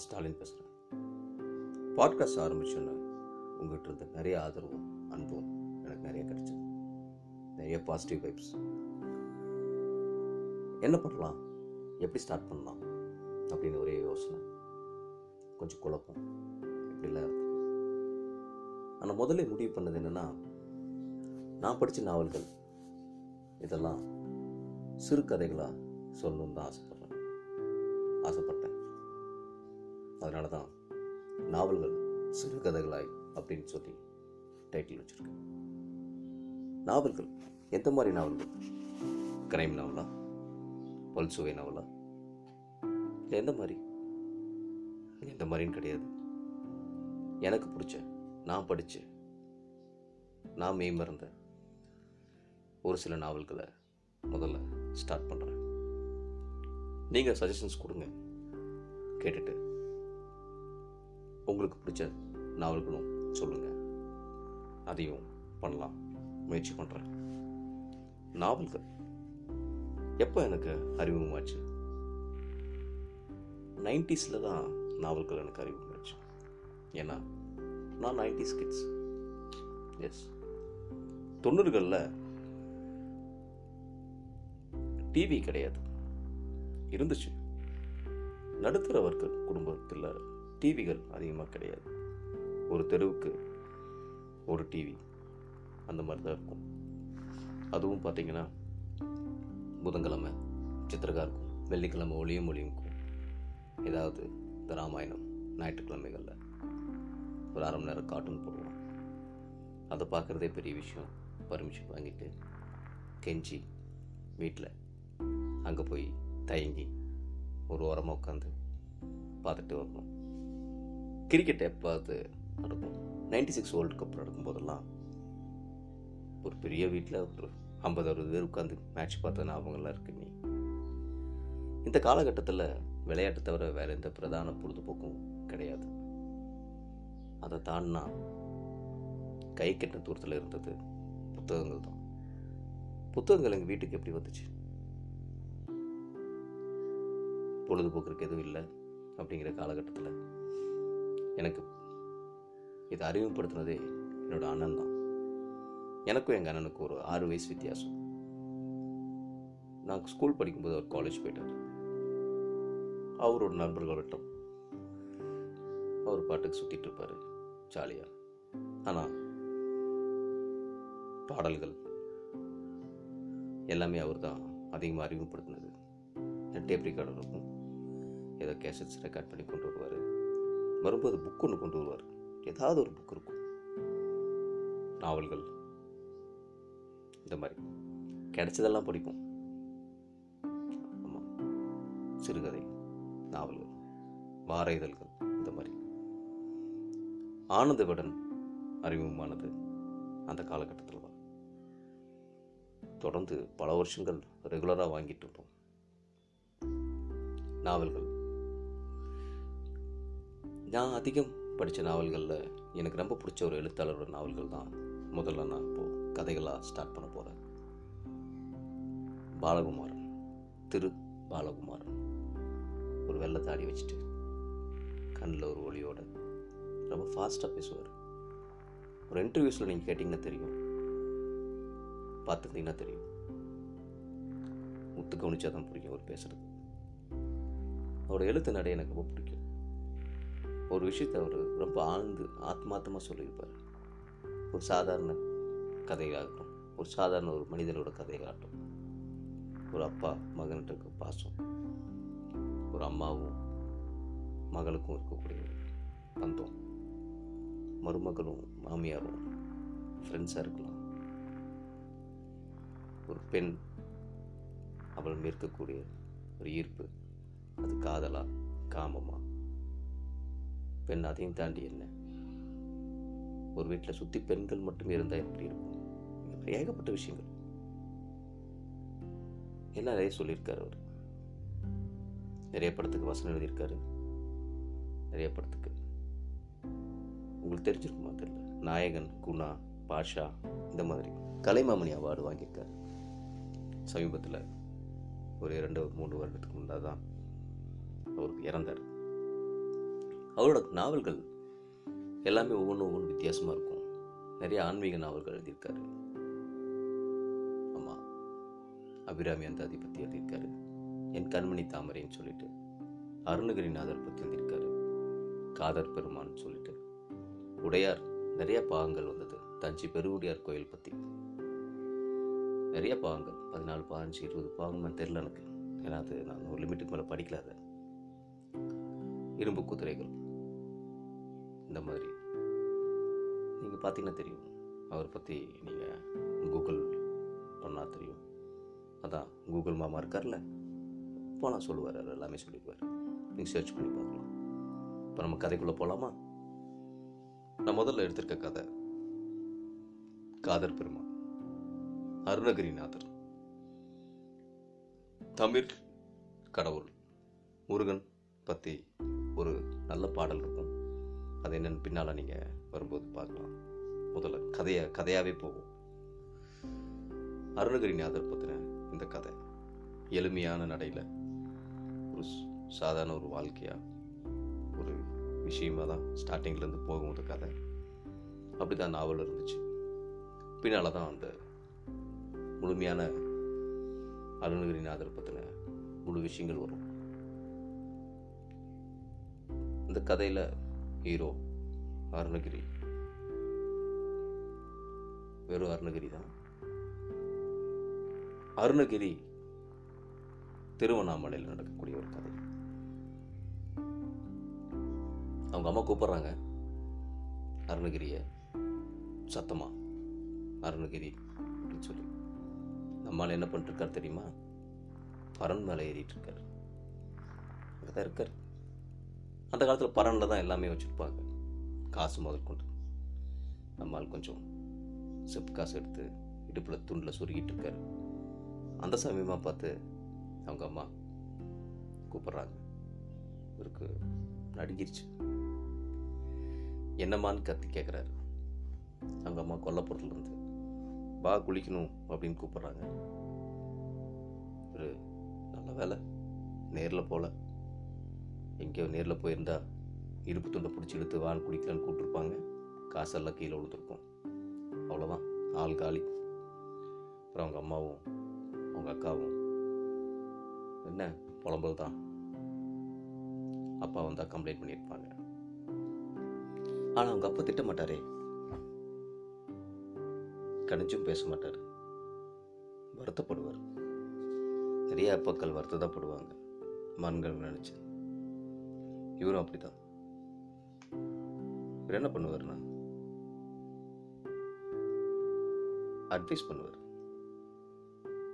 நான் ஸ்டாலின் பேசுகிறேன் பாட்காஸ்ட் ஆரம்பிச்சோன்னே உங்கள்கிட்ட இருந்த நிறைய ஆதரவும் அன்பும் எனக்கு நிறைய கிடைச்சது. நிறைய பாசிட்டிவ் வைப்ஸ் என்ன பண்ணலாம்? எப்படி ஸ்டார்ட் பண்ணலாம்? அப்படின்னு ஒரே யோசனை. கொஞ்சம் குழப்பம். இப்படிலாம் இருக்கு. ஆனால் முதல்ல முடிவு பண்ணது என்னென்னா நான் படித்த நாவல்கள் இதெல்லாம் சிறுகதைகளாக சொல்லணும்னு தான் ஆசைப்பட்றேன். ஆசைப்பட்டேன். அதனால தான் நாவல்கள் சிறுகதைகளாய் அப்படின்னு சொல்லி டைட்டில் வச்சுருக்கேன். நாவல்கள் எந்த மாதிரி நாவல்கள்? கிரைம் நாவலா பல் சுவை நாவலா இல்லை எந்த மாதிரி? எந்த மாதிரின்னு கிடையாது. எனக்கு பிடிச்ச நான் படித்த நான் மெய்மறந்த ஒரு சில நாவல்களை முதல்ல ஸ்டார்ட் பண்ணுறேன் நீங்கள் சஜஷன்ஸ் கொடுங்க. கேட்டுட்டு உங்களுக்கு பிடிச்ச நாவல்களும் சொல்லுங்கள் அதையும் பண்ணலாம். முயற்சி பண்ணுறேன் நாவல்கள். எப்போ எனக்கு அறிமுகமாச்சு? நைன்டிஸில் தான் நாவல்கள் எனக்கு அறிமுகமாச்சு. ஏன்னா நான் நைன்டிஸ் கிட்ஸ் எஸ் தொண்ணூறுகளில் டிவி கிடையாது. இருந்துச்சு. நடுத்தர வர்க்க குடும்பத்தில் டிவிகள் அதிகமாக கிடையாது. ஒரு தெருவுக்கு ஒரு டிவி அந்த மாதிரி தான் இருக்கும். அதுவும் பார்த்தீங்கன்னா புதன்கிழமை சித்திரகா இருக்கும். வெள்ளிக்கிழமை ஒளியும் ஒளியும் இருக்கும். ஏதாவது இந்த ராமாயணம் ஞாயிற்றுக்கிழமைகளில் ஒரு அரை மணி நேரம் கார்ட்டூன் போடுவோம். அதை பார்க்குறதே பெரிய விஷயம். பர்மிஷன் வாங்கிட்டு கெஞ்சி வீட்டில் அங்கே போய் தயங்கி ஒரு ஓரமாக உட்காந்து பார்த்துட்டு வரணும். கிரிக்கெட் எப்பாவது நடக்கும்? நைன்டி சிக்ஸ் வேர்ல்டு கப் நடக்கும்போதெல்லாம் ஒரு பெரிய வீட்டில் ஒரு ஐம்பது அறுபது பேர் உட்காந்து மேட்ச் பார்த்த ஞாபகங்கள்லாம் இருக்கு நீ. இந்த காலகட்டத்தில் விளையாட்டு தவிர வேறு எந்த பிரதான பொழுதுபோக்கும் கிடையாது. அதை தாண்டினா கை கெட்ட தூரத்தில் இருந்தது புத்தகங்கள் தான். புத்தகங்கள் எங்கள் வீட்டுக்கு எப்படி வந்துச்சு? பொழுதுபோக்குறதுக்கு எதுவும் இல்லை அப்படிங்கிற காலகட்டத்தில். எனக்கு இதை அறிமுகப்படுத்தினதே என்னோட அண்ணன் தான். எனக்கும் எங்கள் அண்ணனுக்கு ஒரு ஆறு வயசு வித்தியாசம். நான் ஸ்கூல் படிக்கும்போது அவர் காலேஜ் போயிட்டார். அவரோட நண்பர்கள்ட்டும் அவர் பாட்டுக்கு சுற்றிட்டு இருப்பார் ஜாலியாக ஆனால் பாடல்கள் எல்லாமே அவர் தான் அதிகமாக அறிமுகப்படுத்தினது. டேப் ரெக்கார்டர் இருக்கும் ஏதோ கேசட்ஸ் ரெக்கார்ட் பண்ணி கொண்டு வருவார். வரும்போது புக் ஒன்று கொண்டு வருவார். ஏதாவது ஒரு புக் இருக்கும். நாவல்கள். இந்த மாதிரி. கிடைச்சதெல்லாம் படிப்போம். ஆமாம் சிறுகதை நாவல்கள் வார இதழ்கள் இந்த மாதிரி. ஆனந்த விடன் அறிமுகமானது அந்த காலகட்டத்தில் தான். தொடர்ந்து பல வருஷங்கள் ரெகுலராக வாங்கிட்டு இருப்போம். நாவல்கள். நான் அதிகம் படித்த நாவல்களில் எனக்கு ரொம்ப பிடிச்ச ஒரு எழுத்தாளரோட நாவல்கள் தான் முதல்ல நான் இப்போது கதைகளாக ஸ்டார்ட் பண்ண போகிறேன் பாலகுமாரன். திரு பாலகுமாரன். ஒரு வெள்ளை தாடி வச்சுட்டு கண்ணில் ஒரு ஒளியோட ரொம்ப ஃபாஸ்ட்டாக பேசுவார். ஒரு இன்டர்வியூஸில் நீங்கள் கேட்டிங்கன்னா தெரியும். பார்த்துருந்தீங்கன்னா தெரியும். முத்து கவனிச்சா தான் பிடிக்கும் அவர் பேசுகிறது அவரோட எழுத்து நடை எனக்கு ரொம்ப பிடிக்கும். ஒரு விஷயத்தை அவர் ரொம்ப ஆழ்ந்து ஆத்மார்த்தமாக சொல்லியிருப்பார். ஒரு சாதாரண கதையாகட்டும் ஒரு சாதாரண ஒரு மனிதனோட கதையாகட்டும். ஒரு அப்பா மகன்கிட்ட இருக்க பாசம் ஒரு அம்மாவும் மகளுக்கும் இருக்கக்கூடிய பந்தம். மருமகளும் மாமியாரும் ஃப்ரெண்ட்ஸாக இருக்கலாம். ஒரு பெண் அவள் இருக்கக்கூடிய ஒரு ஈர்ப்பு அது காதலா காமமாக பெண் அதையும் தாண்டி என்ன? ஒரு வீட்டில் சுற்றி பெண்கள் மட்டுமே இருந்தால் எப்படி இருக்கும்? ஏகப்பட்ட விஷயங்கள். எல்லாம் நிறைய சொல்லியிருக்காரு அவர். நிறைய படத்துக்கு வசனம் எழுதியிருக்காரு. நிறைய படத்துக்கு. உங்களுக்கு தெரிஞ்சிருக்குமா தெரியல? நாயகன் குணா பாஷா இந்த மாதிரி. கலைமாமணி அவார்டு வாங்கியிருக்காரு. சமீபத்தில் ஒரு இரண்டு மூன்று வருடத்துக்கு முன்னாடி தான் அவர் இறந்தார். அவரோட நாவல்கள் எல்லாமே ஒவ்வொன்றும் ஒவ்வொன்றும் வித்தியாசமாக இருக்கும். நிறைய ஆன்மீக நாவல்கள் எழுதியிருக்காரு. ஆமாம் அபிராமி அந்தாதி பற்றி எழுதியிருக்காரு. என் கண்மணி தாமரைன்னு சொல்லிட்டு அருணகிரிநாதர் பற்றி எழுதியிருக்காரு. காதர் பெருமான்னு சொல்லிட்டு. உடையார் நிறைய பாகங்கள் வந்தது. தஞ்சை பெருவுடையார் கோயில் பற்றி நிறைய பாகங்கள். பதினாலு பதினஞ்சு இருபது பாகங்கள் தெரில எனக்கு. ஏன்னா அது நான் ஒரு லிமிட்டுக்கு மேலே படிக்கல அதை. இரும்பு குதிரைகள். இந்த மாதிரி. நீங்கள் பார்த்தீங்கன்னா தெரியும். அவரை பற்றி நீங்கள் கூகுள் பண்ணால் தெரியும். அதான் கூகுள் மாமா இருக்கார்ல? போனால் சொல்லுவார் அவர் எல்லாமே சொல்லிடுவார். நீங்கள் சர்ச் பண்ணி பார்க்கலாம். இப்போ நம்ம கதைக்குள்ளே போகலாமா நான் முதல்ல எடுத்திருக்க கதை காதர் பெருமா அருணகிரிநாதர். தமிழ் கடவுள். முருகன் பற்றி ஒரு நல்ல பாடல் இருக்கும். அது என்னன்னு பின்னால் நீங்கள் வரும்போது பார்க்கலாம். முதல்ல கதையை கதையாகவே போகும் அருணகிரிநாதர் பற்றின இந்த கதை. எளிமையான நடையில் ஒரு சாதாரண ஒரு வாழ்க்கையாக ஒரு விஷயமா தான் ஸ்டார்டிங்லேருந்து போகும் இந்த கதை. அப்படி தான் நாவல் இருந்துச்சு. பின்னால் தான் அந்த முழுமையான அருணகிரிநாதர் பற்றின முழு விஷயங்கள் வரும். இந்த கதையில் ஹீரோ அருணகிரி. வெறும் அருணகிரி தான். அருணகிரி திருவண்ணாமலையில் நடக்கக்கூடிய ஒரு கதை. அவங்க அம்மா கூப்பிடுறாங்க. அருணகிரிய சத்தமா அருணகிரி அப்படின்னு சொல்லி. நம்மால் என்ன பண்ணிட்டுருக்காரு தெரியுமா? பரன் மேலே ஏறிட்டு இருக்கார். அங்கே தான் இருக்கார். அந்த காலத்தில் பரனில் தான் எல்லாமே வச்சுருப்பாங்க. காசு முதல் கொண்டு. நம்மால் கொஞ்சம் செப் காசு எடுத்து இடுப்பில் துண்டில் சொருகிட்டு இருக்காரு. அந்த சமயமாக பார்த்து அவங்க அம்மா கூப்பிட்றாங்க. இவருக்கு நடுங்கிருச்சு. என்னம்மான்னு கத்தி கேட்குறாரு அவங்க அம்மா கொல்லப்புறத்துலேருந்து வா குளிக்கணும் அப்படின்னு கூப்பிட்றாங்க. ஒரு நல்ல வேலை. நேரில் போகல எங்கேயோ நேரில் போயிருந்தா இடுப்பு துண்டை பிடிச்சி இழுத்து வான் குடிக்கலான்னு கூப்பிட்டுருப்பாங்க. காசெல்லாம் கீழே விழுந்துருக்கும். அவ்வளோதான் ஆள் காலி. அப்புறம் அவங்க அம்மாவும் அவங்க அக்காவும். என்ன? புலம்பல் தான். அப்பா வந்தால் கம்ப்ளைண்ட் பண்ணியிருப்பாங்க ஆனால் அவங்க அப்பா திட்ட மாட்டாரே. கணிச்சும் பேச மாட்டார். வருத்தப்படுவார். நிறைய அப்பாக்கள் வருத்தப்படுவாங்க மண்கள் நினச்சி. இவரும் அப்படிதான். இவர் என்ன பண்ணுவார்னா அட்வைஸ் பண்ணுவார்.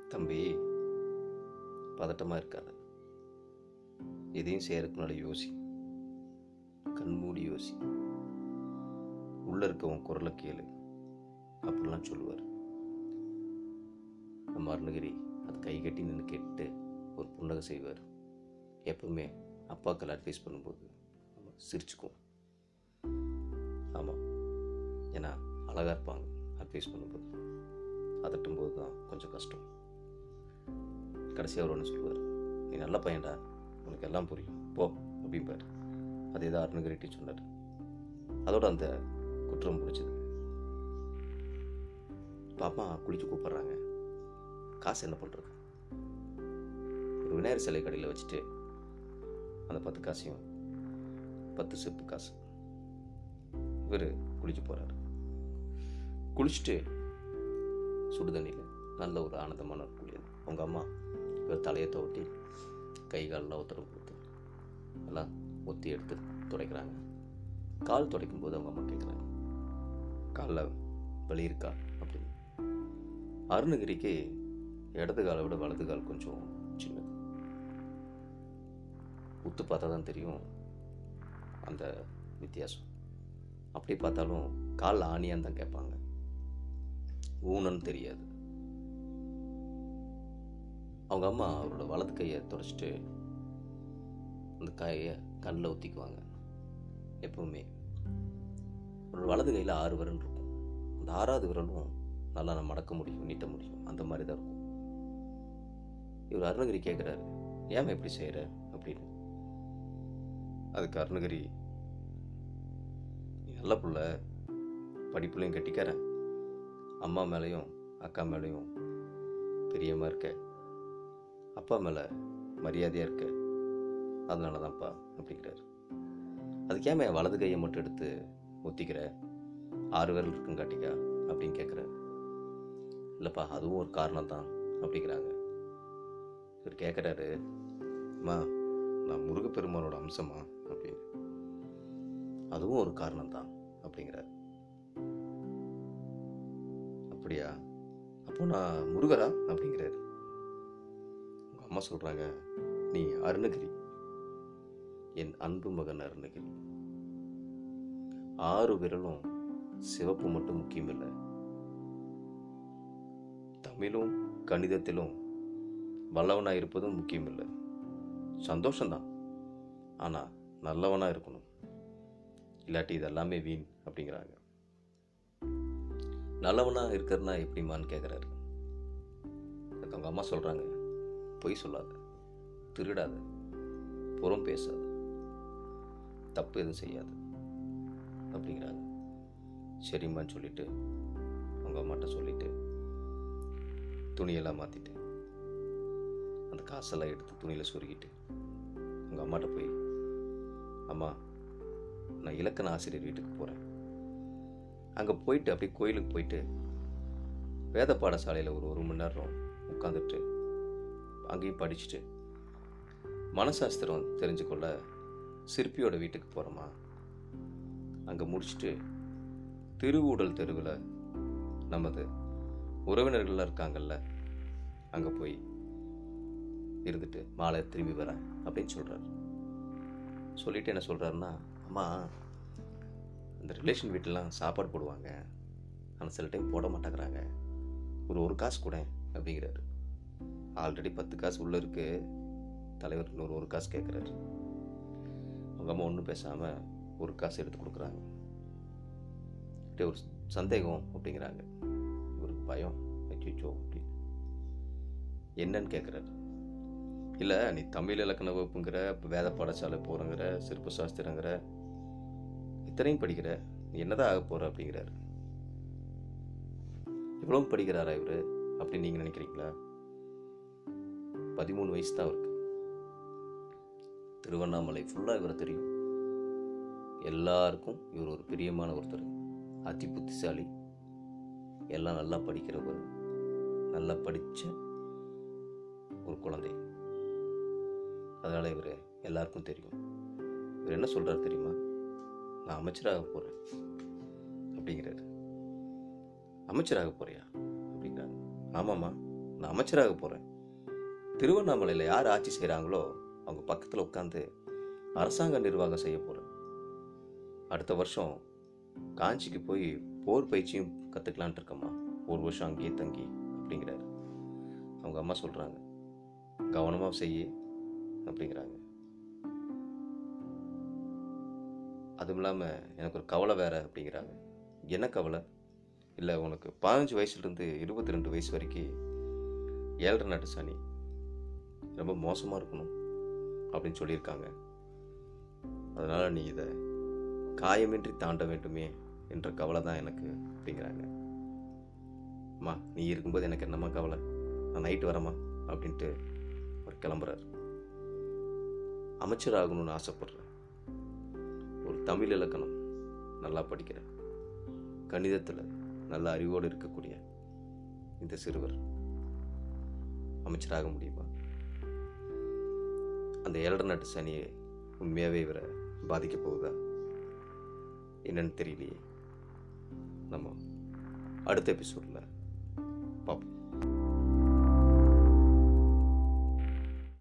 தம்பி பதட்டமாக இருக்காத. எதையும் செய்யறதுக்கு முன்னாடி யோசி. கண்மூடி யோசி. உள்ள இருக்க உன் குரலை கேளு. அப்படிலாம் சொல்லுவார். நம்ம அருணகிரி அது கை கட்டி நின்று கேட்டு ஒரு புன்னகை செய்வார். எப்பவுமே அப்பாக்கள் அட்வைஸ் பண்ணும்போது நம்ம சிரிச்சுக்குவோம். ஆமாம் ஏன்னா அழகாக இருப்பாங்க அட்வைஸ் பண்ணும்போது. அதட்டும் போது தான் கொஞ்சம் கஷ்டம். கடைசியாக அவர் ஒன்று சொல்லுவார் நீ நல்ல பையன்டா உனக்கு எல்லாம் புரியும். போ அப்படிம்பார். அதே தான் அருணகிரிட்டி சொன்னார். அதோட அந்த குற்றம் பிடிச்சது பாப்பா குளிச்சு கூப்பிட்றாங்க. காசு என்ன பண்ணுறது ஒரு விநாயகர் சிலை கடையில் வச்சுட்டு அந்த பத்து காசையும் பத்து செப்பு காசு இவர் குளிச்சு போகிறாரு குளிச்சுட்டு சுடு தண்ணியில் நல்ல ஒரு ஆனந்தமான ஒரு குளியல். உங்கள் அம்மா இவர் தலையை துவட்டி கை காலெல்லாம் உத்தரவு கொடுத்து எல்லாம் ஒத்தி எடுத்து துடைக்கிறாங்க. கால் துடைக்கும் போது அவங்க அம்மா கேட்குறாங்க காலில் வலி இருக்கா? அப்படின்னு. அருணகிரிக்கு இடது காலை விட வலது கால் கொஞ்சம் உத்து பார்த்தா தான் தெரியும் அந்த வித்தியாசம். அப்படி பார்த்தாலும் காலில் ஆணியான்னு தான் கேட்பாங்க. ஊனன்னு தெரியாது. அவங்க அம்மா அவரோட வலது கையை தொடச்சிட்டு அந்த கையை கண்ணில் ஊற்றிக்குவாங்க எப்பவுமே. அவரோட வலது கையில் ஆறு விரல் இருக்கும். அந்த ஆறாவது விரலும் நல்லா நம்ம மடக்க முடியும் நீட்ட முடியும். அந்த மாதிரி தான் இருக்கும். இவர் அருணகிரி கேட்குறாரு ஏன் இப்படி செய்கிற அப்படின்னு. அதுக்கு அருணகிரி நல்ல புள்ள. படிப்புலையும் கட்டிக்காரன். அம்மா மேலேயும் அக்கா மேலேயும் பிரியமாக இருக்க. அப்பா மேலே மரியாதையாக இருக்க. அதனால தான்ப்பா அப்படிங்கிறார். அதுக்கு ஏன் வலது கையை மட்டும் எடுத்து ஒத்திக்கிற? ஆறு விரல் இருக்கும் காட்டிக்கா அப்படின்னு கேட்குறாரு இல்லைப்பா அதுவும் ஒரு காரணம் தான் அப்படிங்கிறாங்க. இவர் கேட்குறாரு அம்மா நான் முருகப்பெருமானோட அம்சமா அப்படின்னு அதுவும் ஒரு காரணம் தான் அப்படிங்கிறார். அப்படியா? அப்போ நான் முருகரா? அப்படிங்கிறாரு. உங்க அம்மா சொல்றாங்க நீ அருணகிரி. என் அன்பு மகன் அருணகிரி. ஆறு விரலும் சிவப்பு மட்டும் முக்கியம் இல்லை தமிழும் கணிதத்திலும் வல்லவனாக இருப்பதும் முக்கியம் இல்லை சந்தோஷம்தான். ஆனால் நல்லவனாக இருக்கணும். இல்லாட்டி இதெல்லாமே வீண் அப்படிங்கிறாங்க. நல்லவனாக இருக்கிறனா எப்படிமான்னு கேட்குறாரு அதுக்கு அவங்க அம்மா சொல்கிறாங்க பொய் சொல்லாத திருடாத புறம் பேசாத தப்பு எதுவும் செய்யாது அப்படிங்கிறாங்க. சரிம்மான்னு சொல்லிட்டு அவங்க அம்மாட்ட சொல்லிட்டு துணியெல்லாம் மாற்றிட்டு அந்த காசெல்லாம் எடுத்து துணியில் சொருகிட்டு உங்கள் அம்மாட்ட போய் அம்மா நான் இலக்கண ஆசிரியர் வீட்டுக்கு போகிறேன் அங்கே போயிட்டு அப்படியே கோயிலுக்கு போயிட்டு வேத பாடசாலையில் ஒரு ஒரு மணி நேரம் உட்காந்துட்டு அங்கேயும் படிச்சுட்டு மனசாஸ்திரம் தெரிஞ்சுக்கொள்ள சிற்பியோட வீட்டுக்கு போகிறோமா அங்கே முடிச்சுட்டு திருவூடல் தெருவில் நமது உறவினர்கள்லாம் இருக்காங்கல்ல அங்கே போய் இருந்துட்டு மாலை திரும்பி வரேன் அப்படின்னு சொல்கிறாரு சொல்லிட்டு என்ன சொல்கிறாருன்னா அம்மா இந்த ரிலேஷன் வீட்டிலலாம் சாப்பாடு போடுவாங்க. ஆனால் சில டைம் போட மாட்டேங்கிறாங்க. ஒரு ஒரு காசு கூட அப்படிங்கிறாரு. ஆல்ரெடி பத்து காசு உள்ளே இருக்குது தலைவர் இன்னொரு ஒரு காசு கேட்குறாரு அவங்க அம்மா ஒன்றும் பேசாமல் ஒரு காசு எடுத்து கொடுக்குறாங்க. அப்படியே ஒரு சந்தேகம் அப்படிங்கிறாங்க. இவருக்கு பயம். அச்சோ அப்படின்னு. என்னன்னு கேட்குறாரு இல்லை நீ தமிழ் இலக்கண வகுப்புங்கிற வேத பாடசாலை போகிறங்கிற சிற்ப சாஸ்திரங்கிற இத்தனையும் படிக்கிற நீ என்னதான் ஆக போகிற அப்படிங்கிறாரு. இவ்வளவு படிக்கிறாரா இவர் அப்படின்னு நீங்கள் நினைக்கிறீங்களா? பதிமூணு வயசு தான் அவருக்கு. திருவண்ணாமலை ஃபுல்லாக இவரை தெரியும். எல்லாருக்கும் இவர் ஒரு பிரியமான ஒருத்தர். அதி புத்திசாலி எல்லாம் நல்லா படிக்கிறவர். நல்லா படித்த ஒரு குழந்தை. அதனால் இவர் எல்லாருக்கும் தெரியும். இவர் என்ன சொல்கிறார் தெரியுமா? நான் அமைச்சராக போகிறேன் அப்படிங்கிறாரு. அமைச்சராக போறியா? அப்படிங்கிறாங்க ஆமாம்மா நான் அமைச்சராக போகிறேன் திருவண்ணாமலையில் யார் ஆட்சி செய்கிறாங்களோ அவங்க பக்கத்தில் உட்காந்து அரசாங்க நிர்வாகம் செய்ய போகிறேன் அடுத்த வருஷம் காஞ்சிக்கு போய் போர் பயிற்சியும் கற்றுக்கலான்ட்டு இருக்கம்மா. ஒரு வருஷம் அங்கேயே தங்கி அப்படிங்கிறாரு. அவங்க அம்மா சொல்கிறாங்க கவனமாக செய்ய அப்படிங்கிறாங்க. அதுவும் இல்லாமல் எனக்கு ஒரு கவலை வேற அப்படிங்கிறாங்க. என்ன கவலை? இல்லை உனக்கு பதினஞ்சு வயசுலேருந்து இருபத்தி ரெண்டு வயசு வரைக்கும் ஏழரை நாட்டு சனி ரொம்ப மோசமாக இருக்கணும் அப்படின்னு சொல்லியிருக்காங்க. அதனால் நீ இதை காயமின்றி தாண்ட வேண்டுமே என்ற கவலை தான் எனக்கு அப்படிங்கிறாங்க. அம்மா நீ இருக்கும்போது எனக்கு என்னம்மா கவலை? நான் நைட்டு வரேம்மா அப்படின்ட்டு அவர் கிளம்புறாரு. அமைச்சர் ஆகணும்னு ஆசைப்படுறேன். ஒரு தமிழ் இலக்கணம் நல்லா படிக்கிறேன் கணிதத்தில் நல்ல அறிவோடு இருக்கக்கூடிய இந்த சிறுவர் அமைச்சராக முடியுமா? அந்த ஏழரை நாட்டு சனியை உண்மையாகவே இவரை பாதிக்க போகுதா? என்னன்னு தெரியலையே. நம்ம அடுத்த எபிசோடில்